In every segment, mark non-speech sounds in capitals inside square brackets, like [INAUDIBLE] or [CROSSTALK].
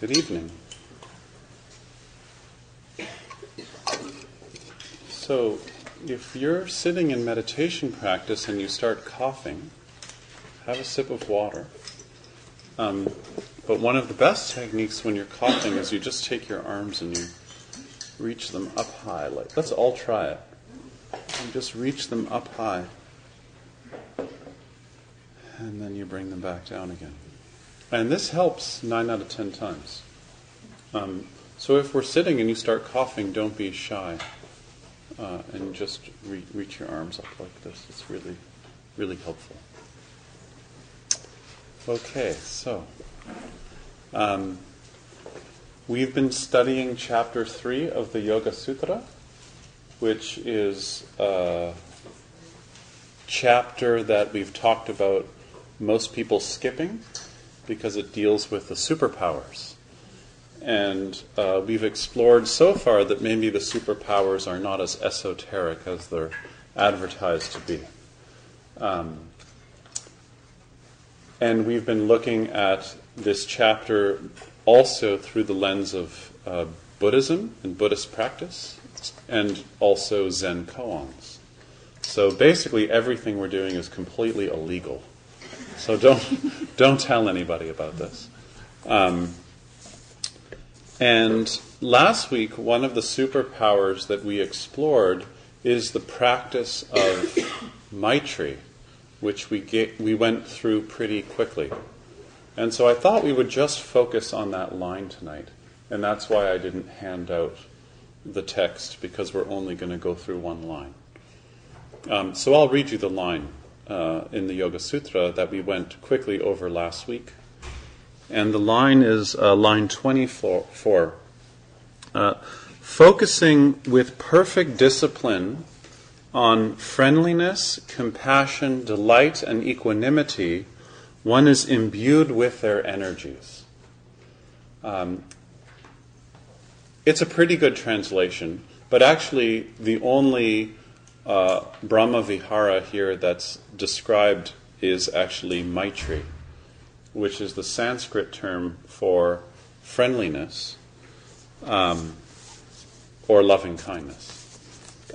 Good evening. So, if you're sitting in meditation practice and you start coughing, have a sip of water. Um, but one of the best techniques when you're coughing is you just take your arms and you reach them up high. Like let's all try it. You just reach them up high, and then you bring them back down again. And this helps nine out of ten times. Um, so if we're sitting and you start coughing, don't be shy. Uh, and just re- reach your arms up like this. It's really, really helpful. Okay, so um, we've been studying chapter three of the Yoga Sutra, which is a chapter that we've talked about most people skipping because it deals with the superpowers. And uh, we've explored so far that maybe the superpowers are not as esoteric as they're advertised to be. Um, and we've been looking at this chapter also through the lens of uh, Buddhism and Buddhist practice, and also Zen koans. So basically, everything we're doing is completely illegal. So don't don't tell anybody about this. Um, and last week, one of the superpowers that we explored is the practice of Maitri, which we get, we went through pretty quickly. And so I thought we would just focus on that line tonight, and that's why I didn't hand out the text because we're only going to go through one line. Um, so I'll read you the line uh, in the Yoga Sutra that we went quickly over last week. And the line is uh, line 24. Uh, focusing with perfect discipline on friendliness, compassion, delight, and equanimity, one is imbued with their energies. Um, it's a pretty good translation, but actually, the only uh, Brahma Vihara here that's described is actually Maitri, which is the Sanskrit term for friendliness um, or loving kindness.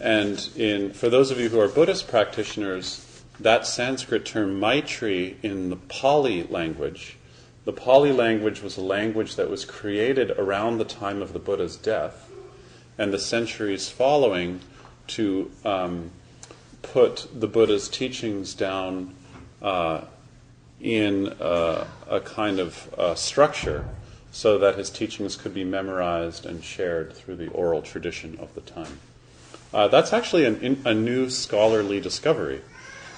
And in, for those of you who are Buddhist practitioners, that Sanskrit term Maitri in the Pali language, the Pali language was a language that was created around the time of the Buddha's death and the centuries following to um, put the Buddha's teachings down uh, in uh, a kind of uh, structure so that his teachings could be memorized and shared through the oral tradition of the time. Uh, that's actually an, a new scholarly discovery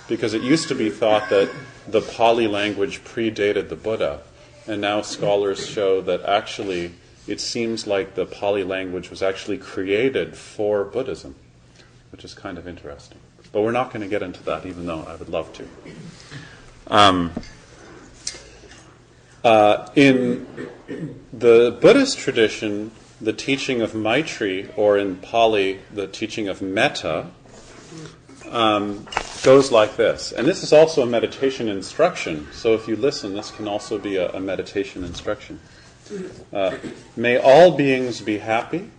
because it used to be thought that the Pali language predated the Buddha, and now scholars show that actually it seems like the Pali language was actually created for Buddhism which is kind of interesting. But we're not going to get into that, even though I would love to. Um, uh, in the Buddhist tradition, the teaching of Maitri, or in Pali, the teaching of Metta, um, goes like this. And this is also a meditation instruction. So if you listen, this can also be a, a meditation instruction. Uh, May all beings be happy.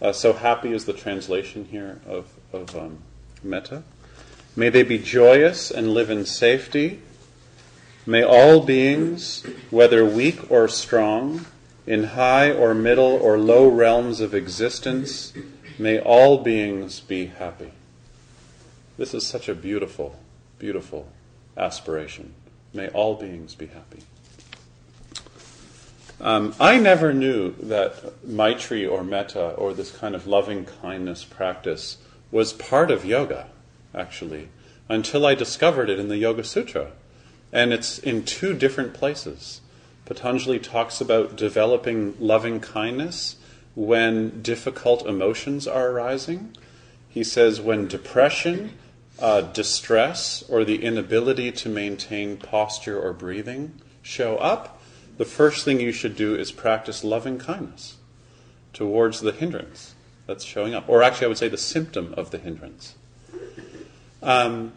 Uh, so happy is the translation here of, of um, metta. May they be joyous and live in safety. May all beings, whether weak or strong, in high or middle or low realms of existence, may all beings be happy. This is such a beautiful, beautiful aspiration. May all beings be happy. Um, I never knew that Maitri or Metta or this kind of loving kindness practice was part of yoga, actually, until I discovered it in the Yoga Sutra. And it's in two different places. Patanjali talks about developing loving kindness when difficult emotions are arising. He says when depression, uh, distress, or the inability to maintain posture or breathing show up, the first thing you should do is practice loving kindness towards the hindrance that's showing up. Or actually, I would say the symptom of the hindrance. Um,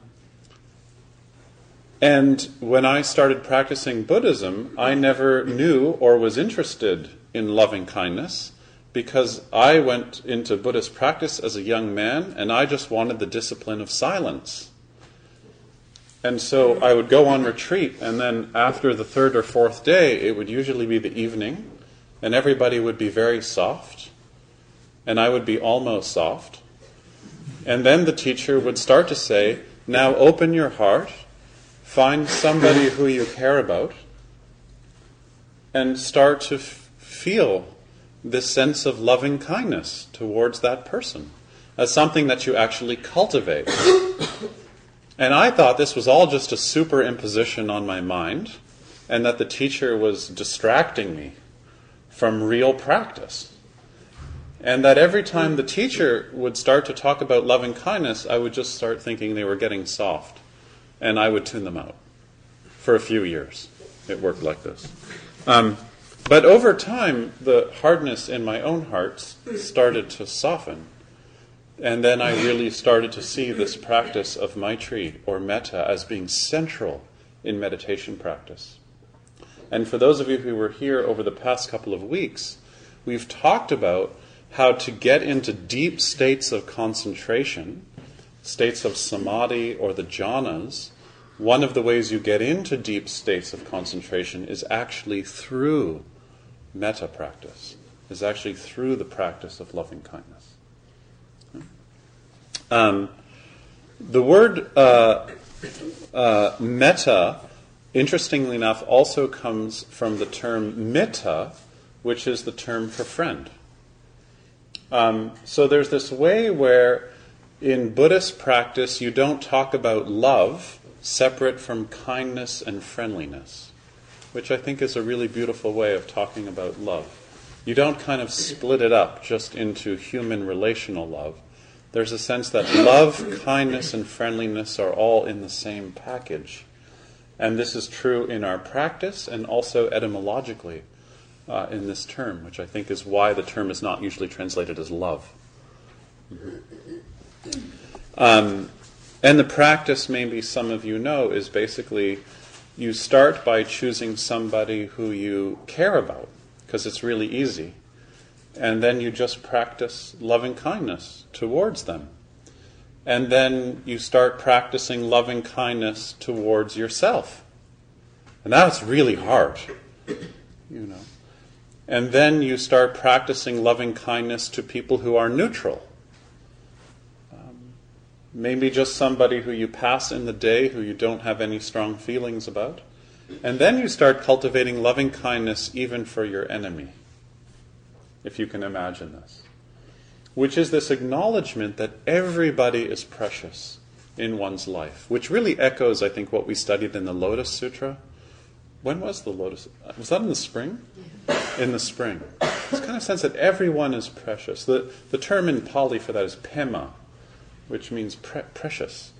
and when I started practicing Buddhism, I never knew or was interested in loving kindness because I went into Buddhist practice as a young man and I just wanted the discipline of silence. And so I would go on retreat, and then after the third or fourth day, it would usually be the evening, and everybody would be very soft, and I would be almost soft. And then the teacher would start to say, Now open your heart, find somebody who you care about, and start to f- feel this sense of loving kindness towards that person as something that you actually cultivate. And I thought this was all just a superimposition on my mind, and that the teacher was distracting me from real practice. And that every time the teacher would start to talk about loving kindness, I would just start thinking they were getting soft, and I would tune them out. For a few years, it worked like this. Um, but over time, the hardness in my own heart started to soften and then I really started to see this practice of Maitri or Metta as being central in meditation practice. And for those of you who were here over the past couple of weeks, we've talked about how to get into deep states of concentration, states of samadhi or the jhanas. One of the ways you get into deep states of concentration is actually through metta practice, is actually through the practice of loving kindness. Um, the word uh, uh, metta, interestingly enough, also comes from the term mitta, which is the term for friend. Um, so there's this way where in Buddhist practice you don't talk about love separate from kindness and friendliness, which I think is a really beautiful way of talking about love. You don't kind of split it up just into human relational love there's a sense that love, kindness, and friendliness are all in the same package. And this is true in our practice and also etymologically uh, in this term, which I think is why the term is not usually translated as love. Um, and the practice, maybe some of you know, is basically you start by choosing somebody who you care about, because it's really easy and then you just practice loving kindness towards them. And then you start practicing loving kindness towards yourself. And that's really hard, you know. And then you start practicing loving kindness to people who are neutral. Um, maybe just somebody who you pass in the day who you don't have any strong feelings about. And then you start cultivating loving kindness even for your enemy if you can imagine this, which is this acknowledgement that everybody is precious in one's life, which really echoes, I think, what we studied in the Lotus Sutra. When was the Lotus? Was that in the spring? In the spring. This kind of sense that everyone is precious. The, the term in Pali for that is pema, which means pre- precious.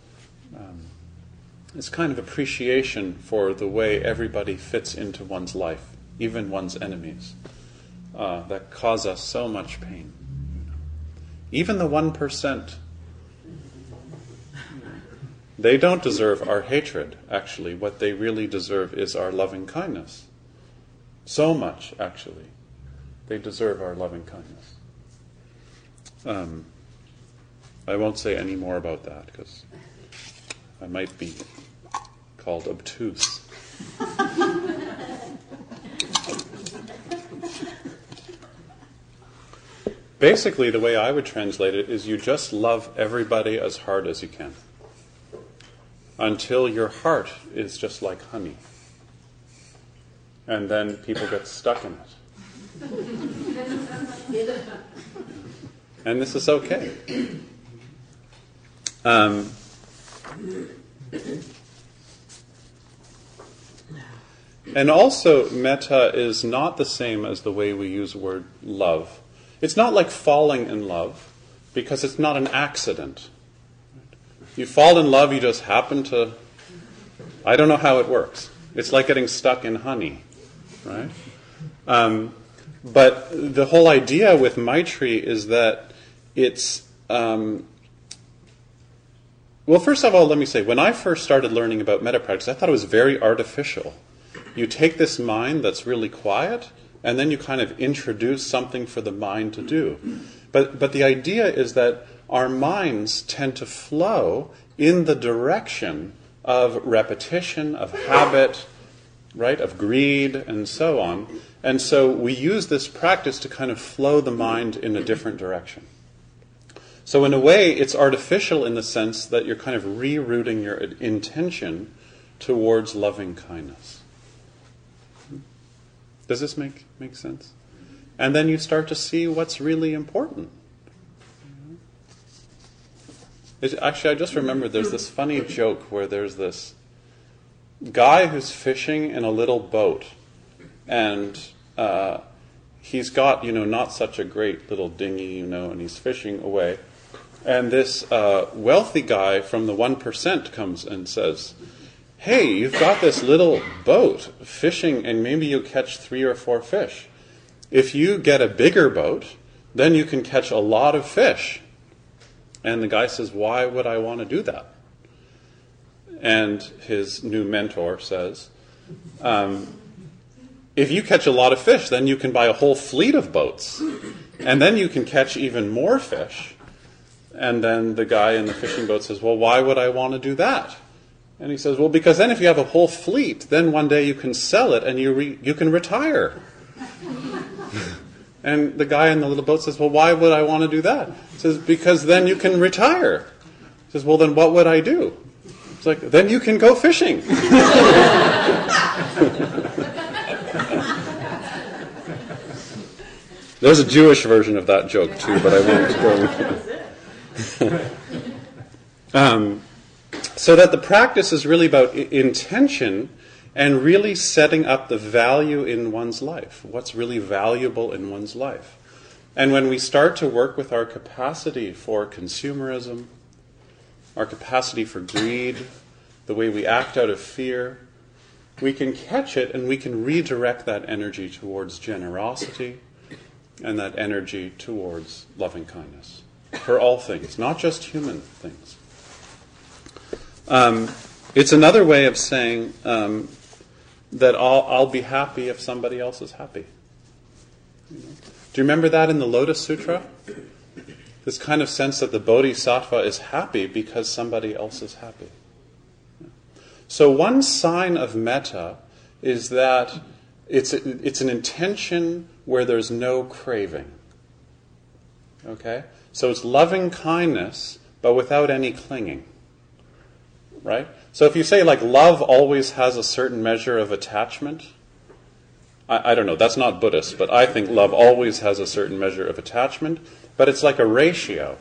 Um, it's kind of appreciation for the way everybody fits into one's life, even one's enemies uh, that cause us so much pain. Even the 1%, they don't deserve our hatred, actually. What they really deserve is our loving kindness. So much, actually. They deserve our loving kindness. Um, I won't say any more about that because I might be called obtuse. [LAUGHS] Basically, the way I would translate it is you just love everybody as hard as you can until your heart is just like honey. And then people get stuck in it. and this is okay. Um, and also, metta is not the same as the way we use the word love. It's not like falling in love because it's not an accident. You fall in love, you just happen to. I don't know how it works. It's like getting stuck in honey, right? Um, but the whole idea with Maitri is that it's. Um, well, first of all, let me say, when I first started learning about metta practice, I thought it was very artificial. You take this mind that's really quiet, and then you kind of introduce something for the mind to do. But, but the idea is that our minds tend to flow in the direction of repetition, of habit, right, of greed, and so on. And so we use this practice to kind of flow the mind in a different direction. So, in a way, it's artificial in the sense that you're kind of rerouting your intention towards loving kindness. Does this make, make sense? And then you start to see what's really important. Actually, I just remembered there's this funny joke where there's this guy who's fishing in a little boat, and uh, he's got, you know, not such a great little dinghy, you know, and he's fishing away. And this uh, wealthy guy from the 1% comes and says, Hey, you've got this little boat fishing, and maybe you catch three or four fish. If you get a bigger boat, then you can catch a lot of fish. And the guy says, Why would I want to do that? And his new mentor says, um, If you catch a lot of fish, then you can buy a whole fleet of boats. And then you can catch even more fish. And then the guy in the fishing boat says, Well, why would I want to do that? And he says, Well, because then if you have a whole fleet, then one day you can sell it and you, re- you can retire. [LAUGHS] And the guy in the little boat says, Well, why would I want to do that? He says, Because then you can retire. He says, Well, then what would I do? It's like, Then you can go fishing. [LAUGHS] There's a Jewish version of that joke too, but I won't go. [LAUGHS] um, so that the practice is really about intention and really setting up the value in one's life, what's really valuable in one's life. And when we start to work with our capacity for consumerism, our capacity for greed, the way we act out of fear, we can catch it and we can redirect that energy towards generosity and that energy towards loving kindness for all things, not just human things. Um, it's another way of saying um, that I'll, I'll be happy if somebody else is happy. Do you remember that in the Lotus Sutra? This kind of sense that the bodhisattva is happy because somebody else is happy. So, one sign of metta is that it's, it's an intention where there's no craving. Okay? So, it's loving kindness, but without any clinging. Right? So if you say like love always has a certain measure of attachment, I, I, don't know, that's not Buddhist, but I think love always has a certain measure of attachment, but it's like a ratio.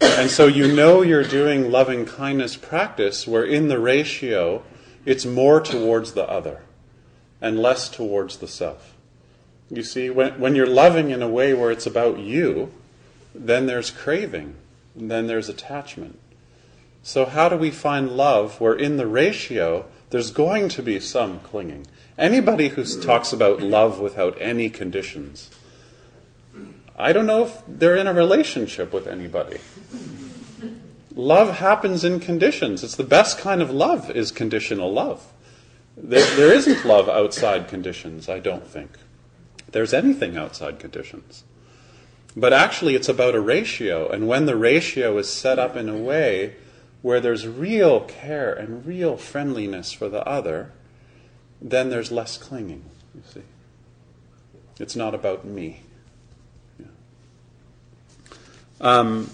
And so you know you're doing loving kindness practice where in the ratio it's more towards the other and less towards the self. You see, when, when you're loving in a way where it's about you, then there's craving, then there's attachment. So, how do we find love where in the ratio there's going to be some clinging? Anybody who talks about love without any conditions, I don't know if they're in a relationship with anybody. Love happens in conditions. It's the best kind of love is conditional love. There, there isn't love outside conditions, I don't think. There's anything outside conditions. But actually, it's about a ratio. And when the ratio is set up in a way where there's real care and real friendliness for the other, then there's less clinging, you see. It's not about me. Yeah. Um,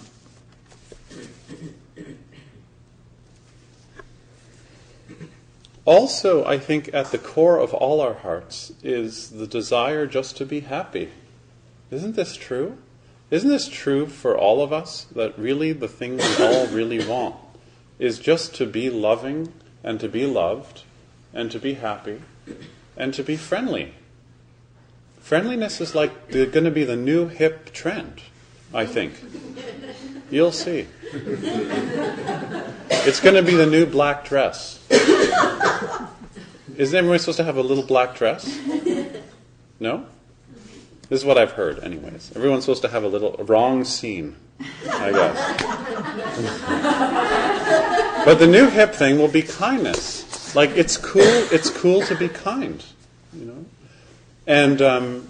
also, I think at the core of all our hearts is the desire just to be happy. Isn't this true? Isn't this true for all of us? That really the thing we all really want is just to be loving and to be loved and to be happy and to be friendly. Friendliness is like going to be the new hip trend, I think. You'll see. It's going to be the new black dress. Isn't everyone supposed to have a little black dress? No? This is what I've heard, anyways. Everyone's supposed to have a little wrong scene, I guess. But the new hip thing will be kindness. Like it's cool. It's cool to be kind, you know. And um,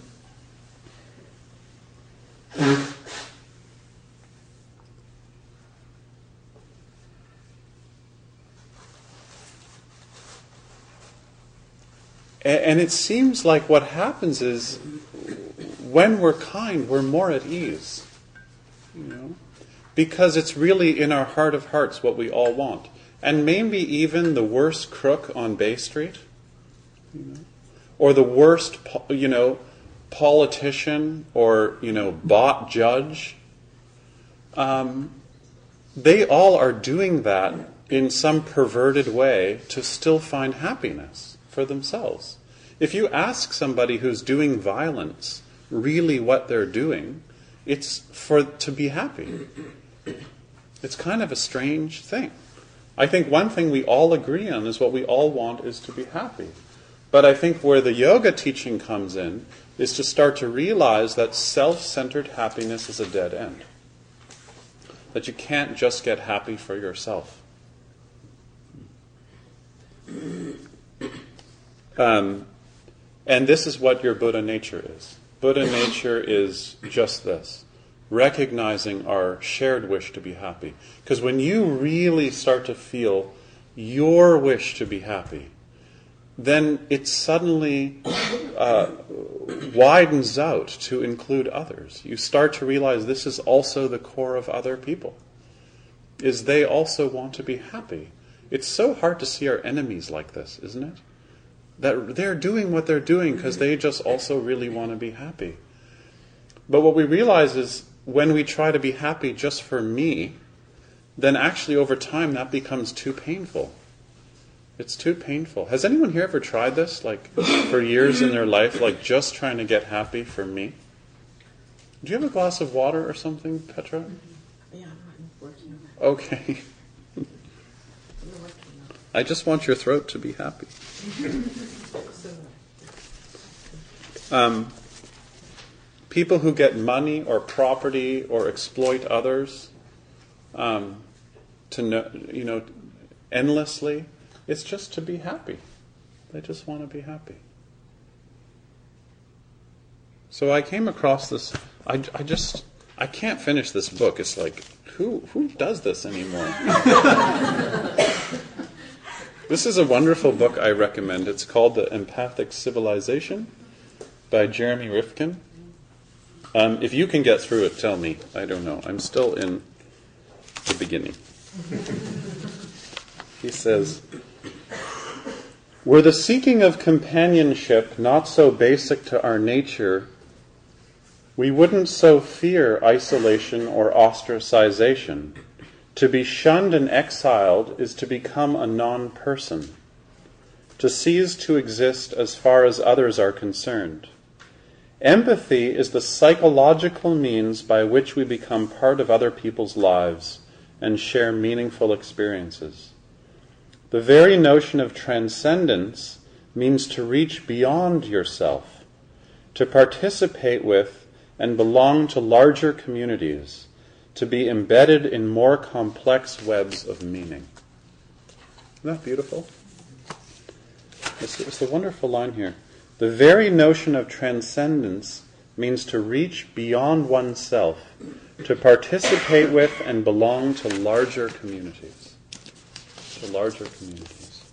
and it seems like what happens is when we're kind, we're more at ease. Because it's really in our heart of hearts what we all want. And maybe even the worst crook on Bay Street, you know? or the worst, you know, politician or, you know, bot judge, um, they all are doing that in some perverted way to still find happiness for themselves. If you ask somebody who's doing violence really what they're doing, it's for to be happy. It's kind of a strange thing. I think one thing we all agree on is what we all want is to be happy. But I think where the yoga teaching comes in is to start to realize that self centered happiness is a dead end. That you can't just get happy for yourself. Um, and this is what your Buddha nature is. Buddha nature is just this recognizing our shared wish to be happy. Because when you really start to feel your wish to be happy, then it suddenly uh, widens out to include others. You start to realize this is also the core of other people, is they also want to be happy. It's so hard to see our enemies like this, isn't it? that they're doing what they're doing because they just also really want to be happy. But what we realize is when we try to be happy just for me, then actually over time that becomes too painful. It's too painful. Has anyone here ever tried this, like for years in their life, like just trying to get happy for me? Do you have a glass of water or something, Petra? Yeah, I'm working on that. Okay. I just want your throat to be happy. [LAUGHS] Um, people who get money or property or exploit others um, to know, you know, endlessly, it's just to be happy. They just want to be happy. So I came across this. I, I just I can't finish this book. It's like who who does this anymore? [LAUGHS] This is a wonderful book I recommend. It's called The Empathic Civilization by Jeremy Rifkin. Um, if you can get through it, tell me. I don't know. I'm still in the beginning. [LAUGHS] he says, Were the seeking of companionship not so basic to our nature, we wouldn't so fear isolation or ostracization to be shunned and exiled is to become a non person, to cease to exist as far as others are concerned. Empathy is the psychological means by which we become part of other people's lives and share meaningful experiences. The very notion of transcendence means to reach beyond yourself, to participate with and belong to larger communities to be embedded in more complex webs of meaning. Isn't that beautiful? It's, it's a wonderful line here. The very notion of transcendence means to reach beyond oneself, to participate with and belong to larger communities. To larger communities.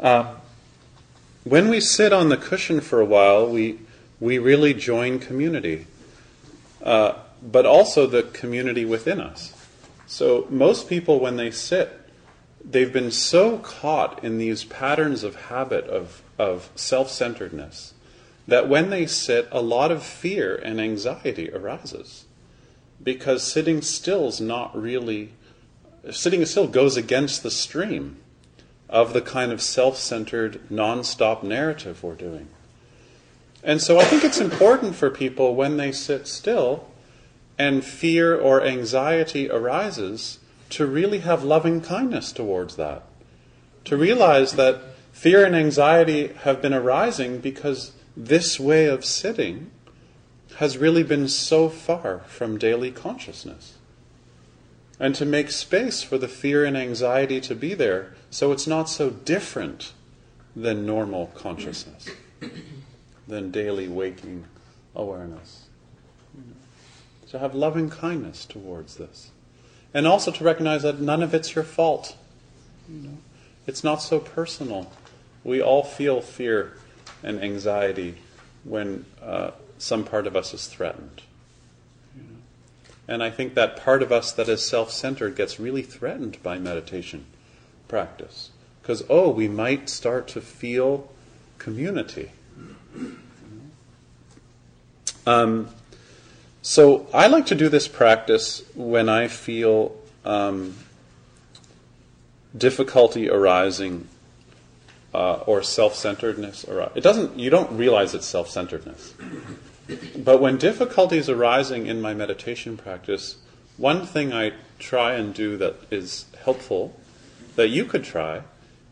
Uh, when we sit on the cushion for a while, we, we really join community, uh, but also the community within us. So, most people, when they sit, they've been so caught in these patterns of habit of, of self centeredness that when they sit, a lot of fear and anxiety arises. Because sitting still is not really, sitting still goes against the stream of the kind of self centered, non stop narrative we're doing. And so I think it's important for people when they sit still and fear or anxiety arises to really have loving kindness towards that. To realize that fear and anxiety have been arising because this way of sitting has really been so far from daily consciousness. And to make space for the fear and anxiety to be there so it's not so different than normal consciousness, [CLEARS THROAT] than daily waking awareness. To have loving kindness towards this. And also to recognize that none of it's your fault. You know? It's not so personal. We all feel fear and anxiety when uh, some part of us is threatened. You know? And I think that part of us that is self centered gets really threatened by meditation practice. Because, oh, we might start to feel community. Um, so I like to do this practice when I feel um, difficulty arising uh, or self-centeredness arise. It doesn't. You don't realize it's self-centeredness, but when difficulty is arising in my meditation practice, one thing I try and do that is helpful, that you could try,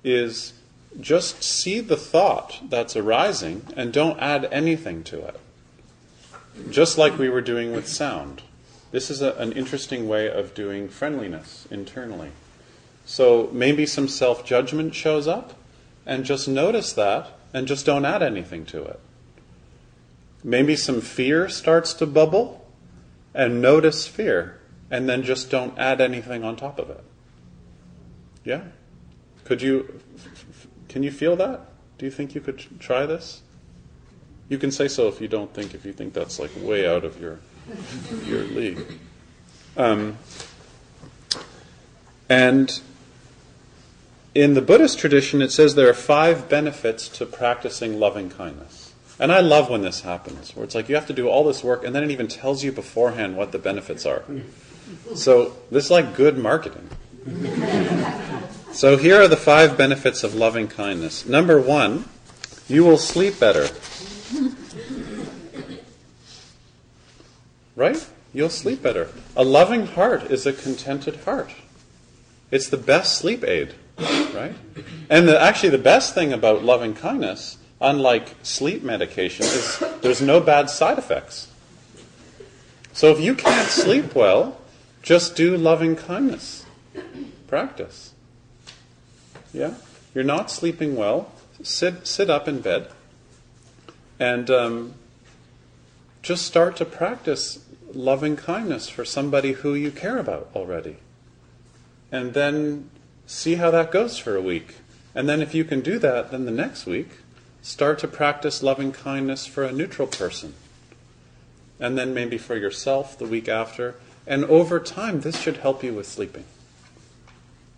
is just see the thought that's arising and don't add anything to it. Just like we were doing with sound. This is a, an interesting way of doing friendliness internally. So maybe some self judgment shows up, and just notice that and just don't add anything to it. Maybe some fear starts to bubble, and notice fear, and then just don't add anything on top of it. Yeah? Could you, can you feel that? Do you think you could try this? You can say so if you don't think, if you think that's like way out of your, your league. Um, and in the Buddhist tradition, it says there are five benefits to practicing loving kindness. And I love when this happens, where it's like you have to do all this work, and then it even tells you beforehand what the benefits are. So this is like good marketing. so here are the five benefits of loving kindness. Number one, you will sleep better. Right? You'll sleep better. A loving heart is a contented heart. It's the best sleep aid, right? And the, actually, the best thing about loving kindness, unlike sleep medication, is there's no bad side effects. So if you can't sleep well, just do loving kindness. Practice. Yeah? You're not sleeping well, sit, sit up in bed and um, just start to practice loving kindness for somebody who you care about already. And then see how that goes for a week. And then, if you can do that, then the next week, start to practice loving kindness for a neutral person. And then maybe for yourself the week after. And over time, this should help you with sleeping.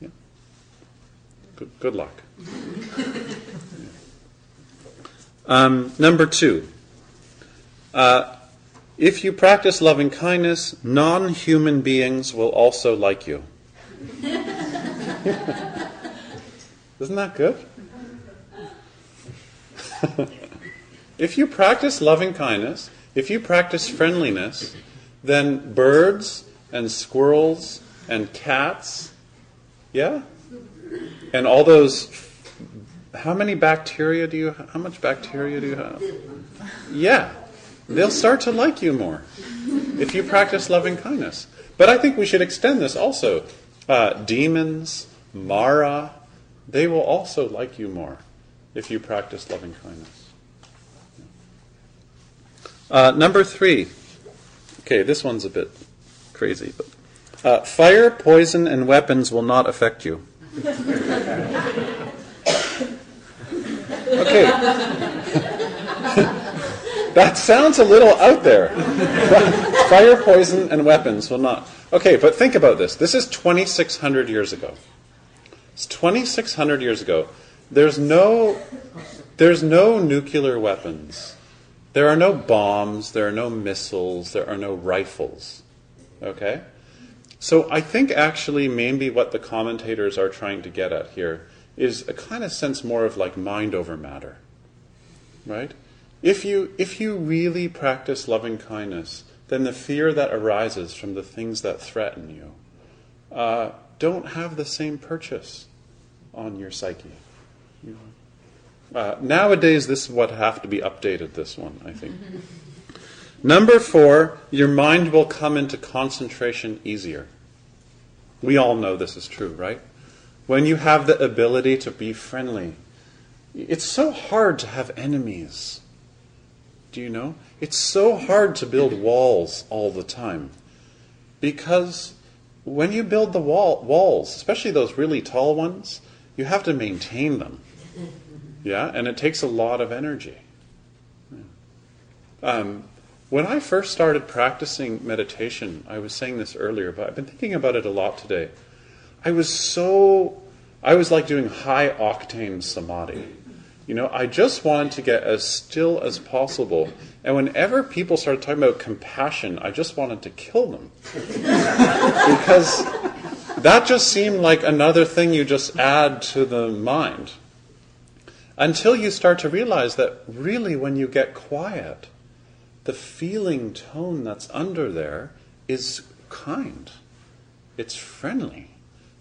Yeah. Good, good luck. [LAUGHS] um, number two. Uh, if you practice loving kindness, non human beings will also like you. [LAUGHS] Isn't that good? [LAUGHS] if you practice loving kindness, if you practice friendliness, then birds and squirrels and cats, yeah? And all those. How many bacteria do you How much bacteria do you have? Yeah they'll start to like you more if you practice loving kindness. But I think we should extend this also. Uh, demons, Mara, they will also like you more if you practice loving kindness. Uh, number three. Okay, this one's a bit crazy, but uh, fire, poison, and weapons will not affect you. [LAUGHS] Okay. That sounds a little out there. [LAUGHS] Fire, poison, and weapons will not. Okay, but think about this. This is 2,600 years ago. It's 2,600 years ago. There's no, there's no nuclear weapons. There are no bombs. There are no missiles. There are no rifles. Okay? So I think actually maybe what the commentators are trying to get at here is a kind of sense more of like mind over matter. Right? If you if you really practice loving kindness, then the fear that arises from the things that threaten you uh, don't have the same purchase on your psyche. Uh, nowadays, this would have to be updated. This one, I think. [LAUGHS] Number four, your mind will come into concentration easier. We all know this is true, right? When you have the ability to be friendly, it's so hard to have enemies. Do you know? It's so hard to build walls all the time. Because when you build the wall, walls, especially those really tall ones, you have to maintain them. Yeah, and it takes a lot of energy. Um, when I first started practicing meditation, I was saying this earlier, but I've been thinking about it a lot today. I was so, I was like doing high octane samadhi. You know, I just wanted to get as still as possible. And whenever people started talking about compassion, I just wanted to kill them. [LAUGHS] because that just seemed like another thing you just add to the mind. Until you start to realize that really, when you get quiet, the feeling tone that's under there is kind, it's friendly,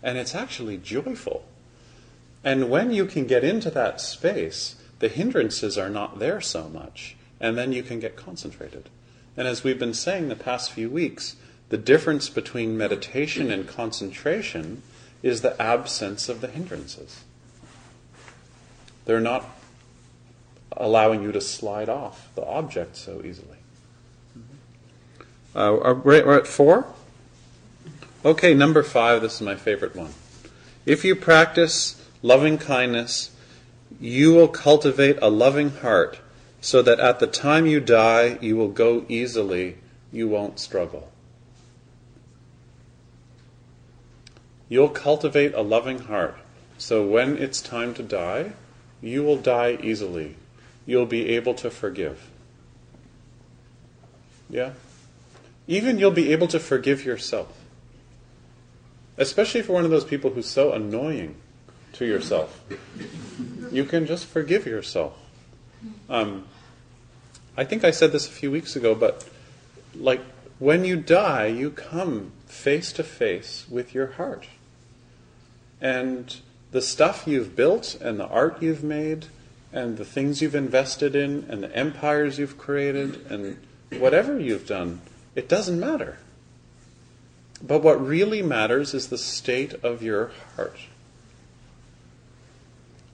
and it's actually joyful. And when you can get into that space, the hindrances are not there so much, and then you can get concentrated. And as we've been saying the past few weeks, the difference between meditation and concentration is the absence of the hindrances. They're not allowing you to slide off the object so easily. Uh, we're at four? Okay, number five, this is my favorite one. If you practice loving kindness, you will cultivate a loving heart so that at the time you die, you will go easily, you won't struggle. You'll cultivate a loving heart so when it's time to die, you will die easily. You'll be able to forgive. Yeah? Even you'll be able to forgive yourself. Especially for one of those people who's so annoying to yourself. You can just forgive yourself. Um, I think I said this a few weeks ago, but like when you die, you come face to face with your heart. And the stuff you've built and the art you've made and the things you've invested in and the empires you've created and whatever you've done, it doesn't matter. But what really matters is the state of your heart.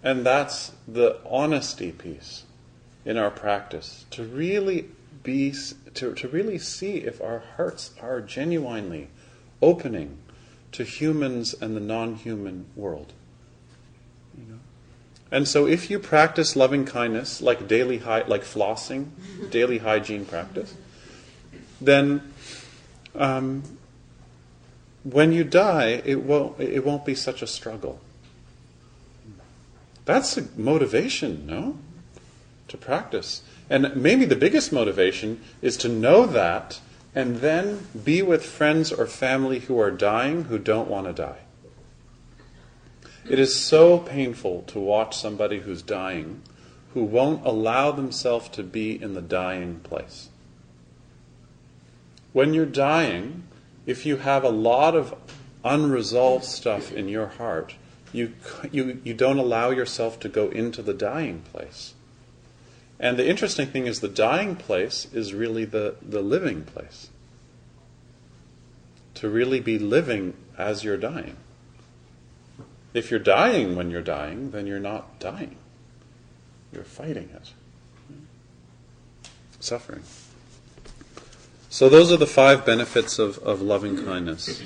And that's the honesty piece in our practice to really be to, to really see if our hearts are genuinely opening to humans and the non-human world. You know? And so if you practice loving kindness like daily like flossing, [LAUGHS] daily hygiene practice, then um, when you die, it won't, it won't be such a struggle. That's a motivation, no? To practice. And maybe the biggest motivation is to know that and then be with friends or family who are dying who don't want to die. It is so painful to watch somebody who's dying who won't allow themselves to be in the dying place. When you're dying, if you have a lot of unresolved stuff in your heart, you, you, you don't allow yourself to go into the dying place. And the interesting thing is, the dying place is really the, the living place. To really be living as you're dying. If you're dying when you're dying, then you're not dying. You're fighting it. Suffering. So those are the five benefits of, of loving kindness.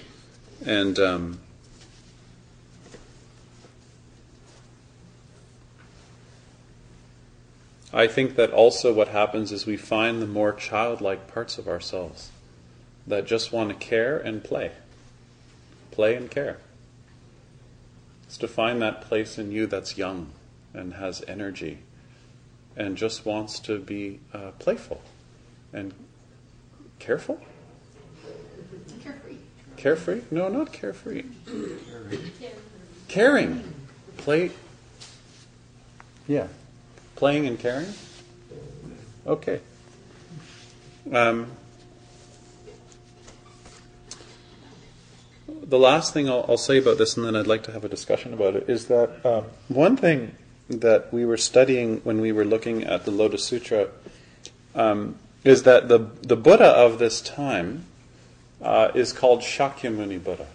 And um, I think that also what happens is we find the more childlike parts of ourselves that just want to care and play. Play and care. It's to find that place in you that's young and has energy and just wants to be uh, playful and careful? Carefree. Carefree? No, not carefree. Caring. Play. Yeah. Playing and caring? Okay. Um, the last thing I'll, I'll, say about this, and then I'd like to have a discussion about it, is that um, one thing that we were studying when we were looking at the Lotus Sutra um, is that the, the Buddha of this time uh, is called Shakyamuni Buddha.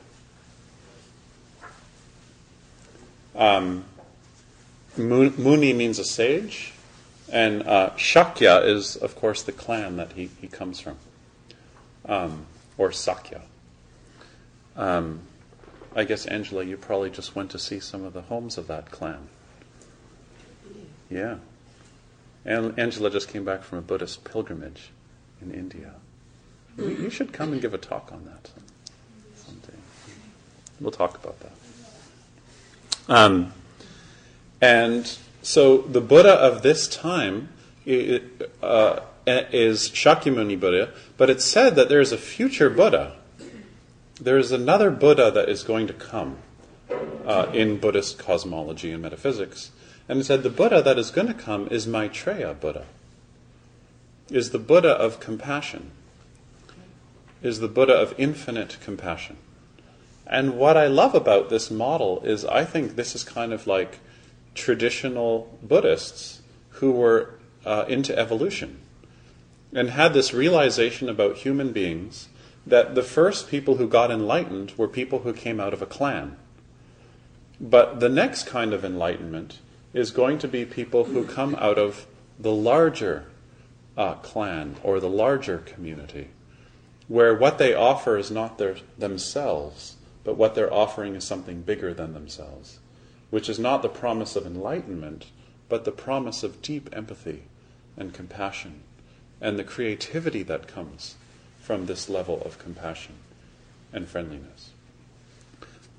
Um, Muni means a sage, and uh, Shakya is, of course, the clan that he, he comes from, um, or Sakya. Um, I guess, Angela, you probably just went to see some of the homes of that clan. Yeah. And Angela just came back from a Buddhist pilgrimage in India. You should come and give a talk on that someday. We'll talk about that. Um, and so the Buddha of this time uh, is Shakyamuni Buddha, but it's said that there is a future Buddha. There is another Buddha that is going to come uh, in Buddhist cosmology and metaphysics. And it said the Buddha that is going to come is Maitreya Buddha, is the Buddha of compassion, is the Buddha of infinite compassion. And what I love about this model is I think this is kind of like traditional Buddhists who were uh, into evolution and had this realization about human beings that the first people who got enlightened were people who came out of a clan. But the next kind of enlightenment is going to be people who come out of the larger uh, clan or the larger community, where what they offer is not their, themselves, but what they're offering is something bigger than themselves, which is not the promise of enlightenment, but the promise of deep empathy and compassion and the creativity that comes from this level of compassion and friendliness.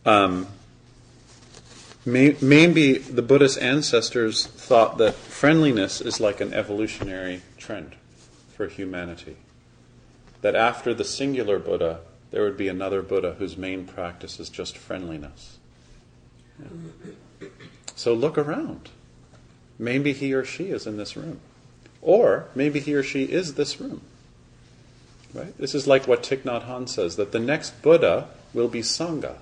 Um, Maybe the Buddhist ancestors thought that friendliness is like an evolutionary trend for humanity. That after the singular Buddha, there would be another Buddha whose main practice is just friendliness. Yeah. So look around. Maybe he or she is in this room. Or maybe he or she is this room. Right? This is like what Thich Nhat Hanh says that the next Buddha will be Sangha.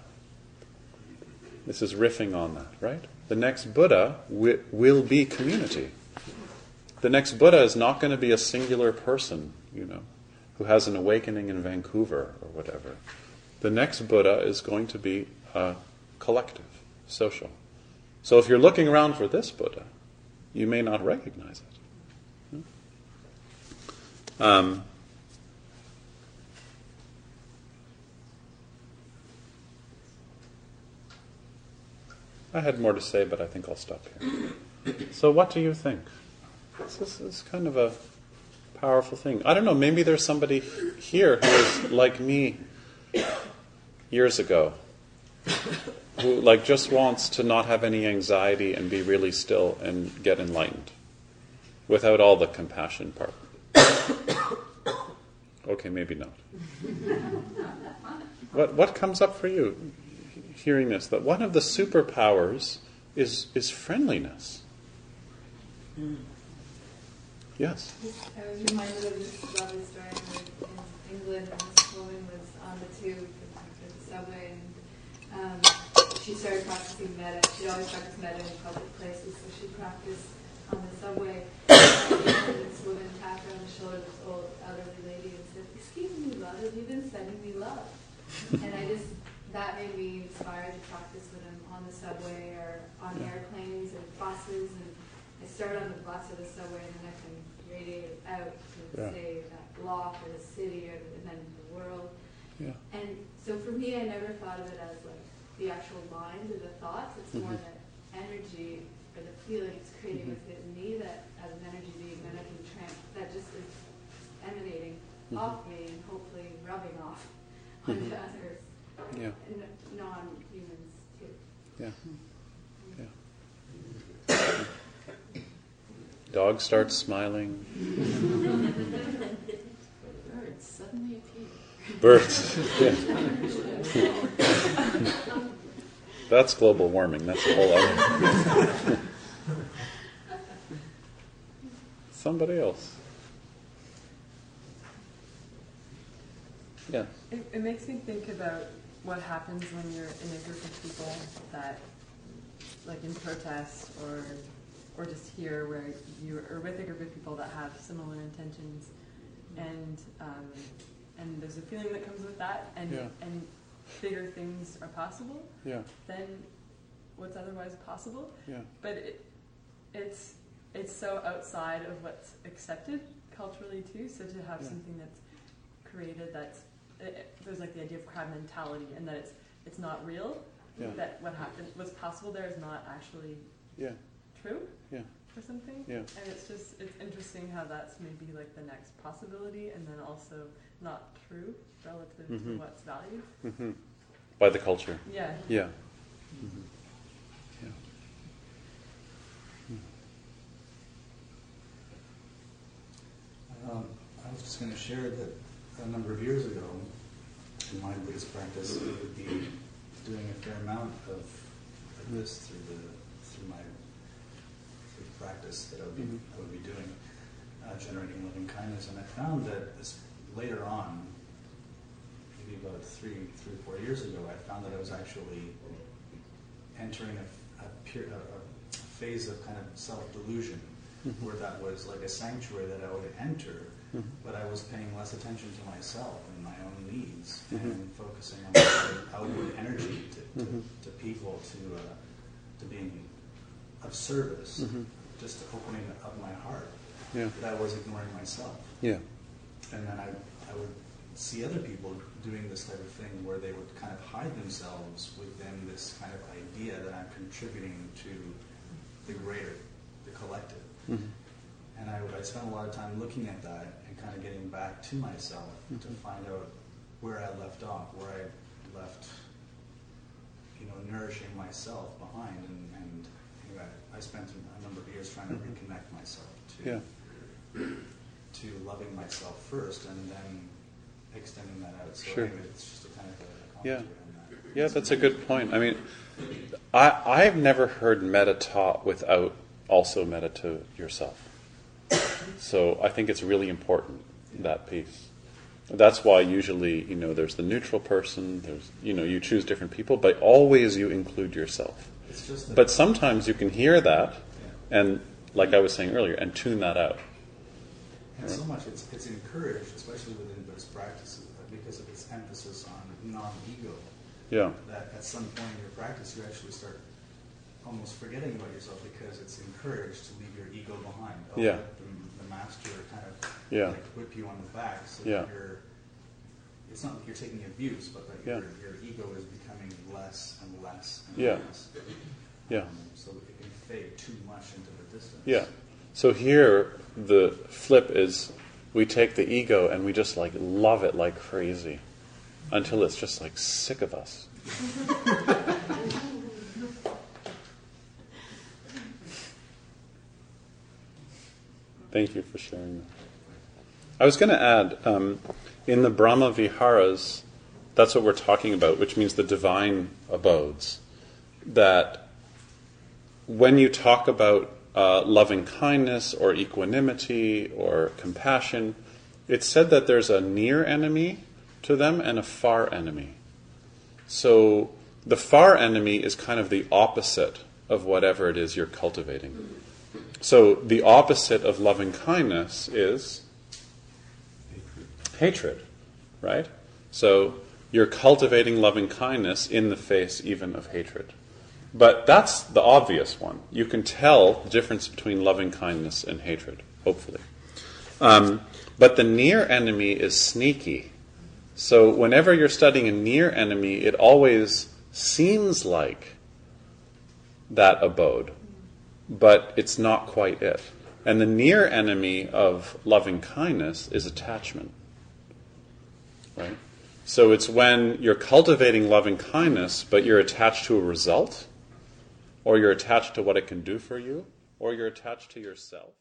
This is riffing on that, right? The next Buddha wi- will be community. The next Buddha is not going to be a singular person, you know, who has an awakening in Vancouver or whatever. The next Buddha is going to be a collective, social. So if you're looking around for this Buddha, you may not recognize it. Um, I had more to say, but I think I'll stop here. So, what do you think? This is, kind of a powerful thing. I don't know, maybe there's somebody here who is like me years ago, who like just wants to not have any anxiety and be really still and get enlightened without all the compassion part. [COUGHS] okay, maybe not. [LAUGHS] What, what comes up for you? hearing this that one of the superpowers is, is friendliness. Yes. I was reminded of this lovely story in England when this woman was on the tube or the subway and um, she started practicing metta. She always practiced metta in public places, so she practiced on the subway. and this woman tapped her on the shoulder, this old elderly lady, and said, "Excuse me, love, have you been sending me love?" And I just that made me inspired to practice with him on the subway or on airplanes and buses. And I started on the bus or the subway, and then I can radiate out to Yeah. say that block or the city or the, and then the world. Yeah. And so for me, I never thought of it as like the actual lines or the thoughts. It's more Mhm. that energy or the feeling it's creating Mhm. within me that as an energy being that I can trans that just is emanating Mhm. off me and hopefully rubbing off [LAUGHS] onto others, Yeah. and non-humans too. Yeah. Dog starts smiling. [LAUGHS] Birds suddenly appear. Birds. [LAUGHS] Yeah. That's global warming. That's a whole other. [LAUGHS] Somebody else. Yeah. It, it makes me think about what happens when you're in a group of people that, like in protest or, or just here, where you are with a group of people that have similar intentions, and um, and there's a feeling that comes with that, and Yeah. and bigger things are possible Yeah. than what's otherwise possible. Yeah. But it, it's it's so outside of what's accepted culturally too. So to have Yeah. something that's created that's it, there's like the idea of crowd mentality and that it's it's not real. Yeah. That what happened what's possible there is not actually Yeah. true Yeah. or something. Yeah. And it's just it's interesting how that's maybe like the next possibility and then also not true relative Mhm. to what's valued. hmm By the culture. Yeah. Yeah. Mhm. Yeah. Um, I was just going to share that a number of years ago, in my Buddhist practice, I would be doing a fair amount of, of this through the through my through the practice that I would be, Mhm. I would be doing, uh, generating loving kindness, and I found that this, later on, maybe about three three or four years ago, I found that I was actually entering a, a, a, a phase of kind of self delusion Mhm. where that was like a sanctuary that I would enter, Mhm. but I was paying less attention to myself and my own needs Mhm. and focusing on outward energy to, to, Mhm. to people, to, uh, to being of service, Mhm. just opening up my heart. Yeah. That I was ignoring myself. Yeah. And then I, I would see other people doing this type of thing where they would kind of hide themselves within this kind of idea that I'm contributing to the greater, the collective. Mhm. And I, I spent a lot of time looking at that and kind of getting back to myself to Mhm. find out where I left off, where I left, you know, nourishing myself behind. And, and anyway, I spent a number of years trying to Mhm. reconnect myself to Yeah. To loving myself first and then extending that out. So Sure. it's just a kind of a Yeah. that. Yeah, that's a good point. I mean, I, I've never heard metta taught without also metta to yourself. So I think it's really important, that piece. That's why usually, you know, there's the neutral person, there's, you know, you choose different people, but always you include yourself. It's just But sometimes you can hear that and, like I was saying earlier, and tune that out. And so much it's, it's encouraged, especially within Buddhist practices, because of its emphasis on non-ego, Yeah. that at some point in your practice you actually start almost forgetting about yourself because it's encouraged to leave your ego behind. Oh, Yeah. The, the master kind of Yeah. like whip you on the back so Yeah. that you're, it's not like you're taking abuse, but that Yeah. your, your ego is becoming less and less and Yeah. less. Yeah. Um, so it can fade too much into the distance. Yeah. So here, the flip is we take the ego and we just like love it like crazy until it's just like sick of us. [LAUGHS] Thank you for sharing that. I was going to add um, in the Brahma Viharas, that's what we're talking about, which means the divine abodes, that when you talk about uh, loving kindness or equanimity or compassion, it's said that there's a near enemy to them and a far enemy. So the far enemy is kind of the opposite of whatever it is you're cultivating. So the opposite of loving kindness is hatred, right? So you're cultivating loving kindness in the face even of hatred. But that's the obvious one. You can tell the difference between loving kindness and hatred, hopefully. Um, but the near enemy is sneaky. So whenever you're studying a near enemy, it always seems like that abode, but it's not quite it. And the near enemy of loving kindness is attachment. Right? So it's when you're cultivating loving kindness, but you're attached to a result, or you're attached to what it can do for you, or you're attached to yourself.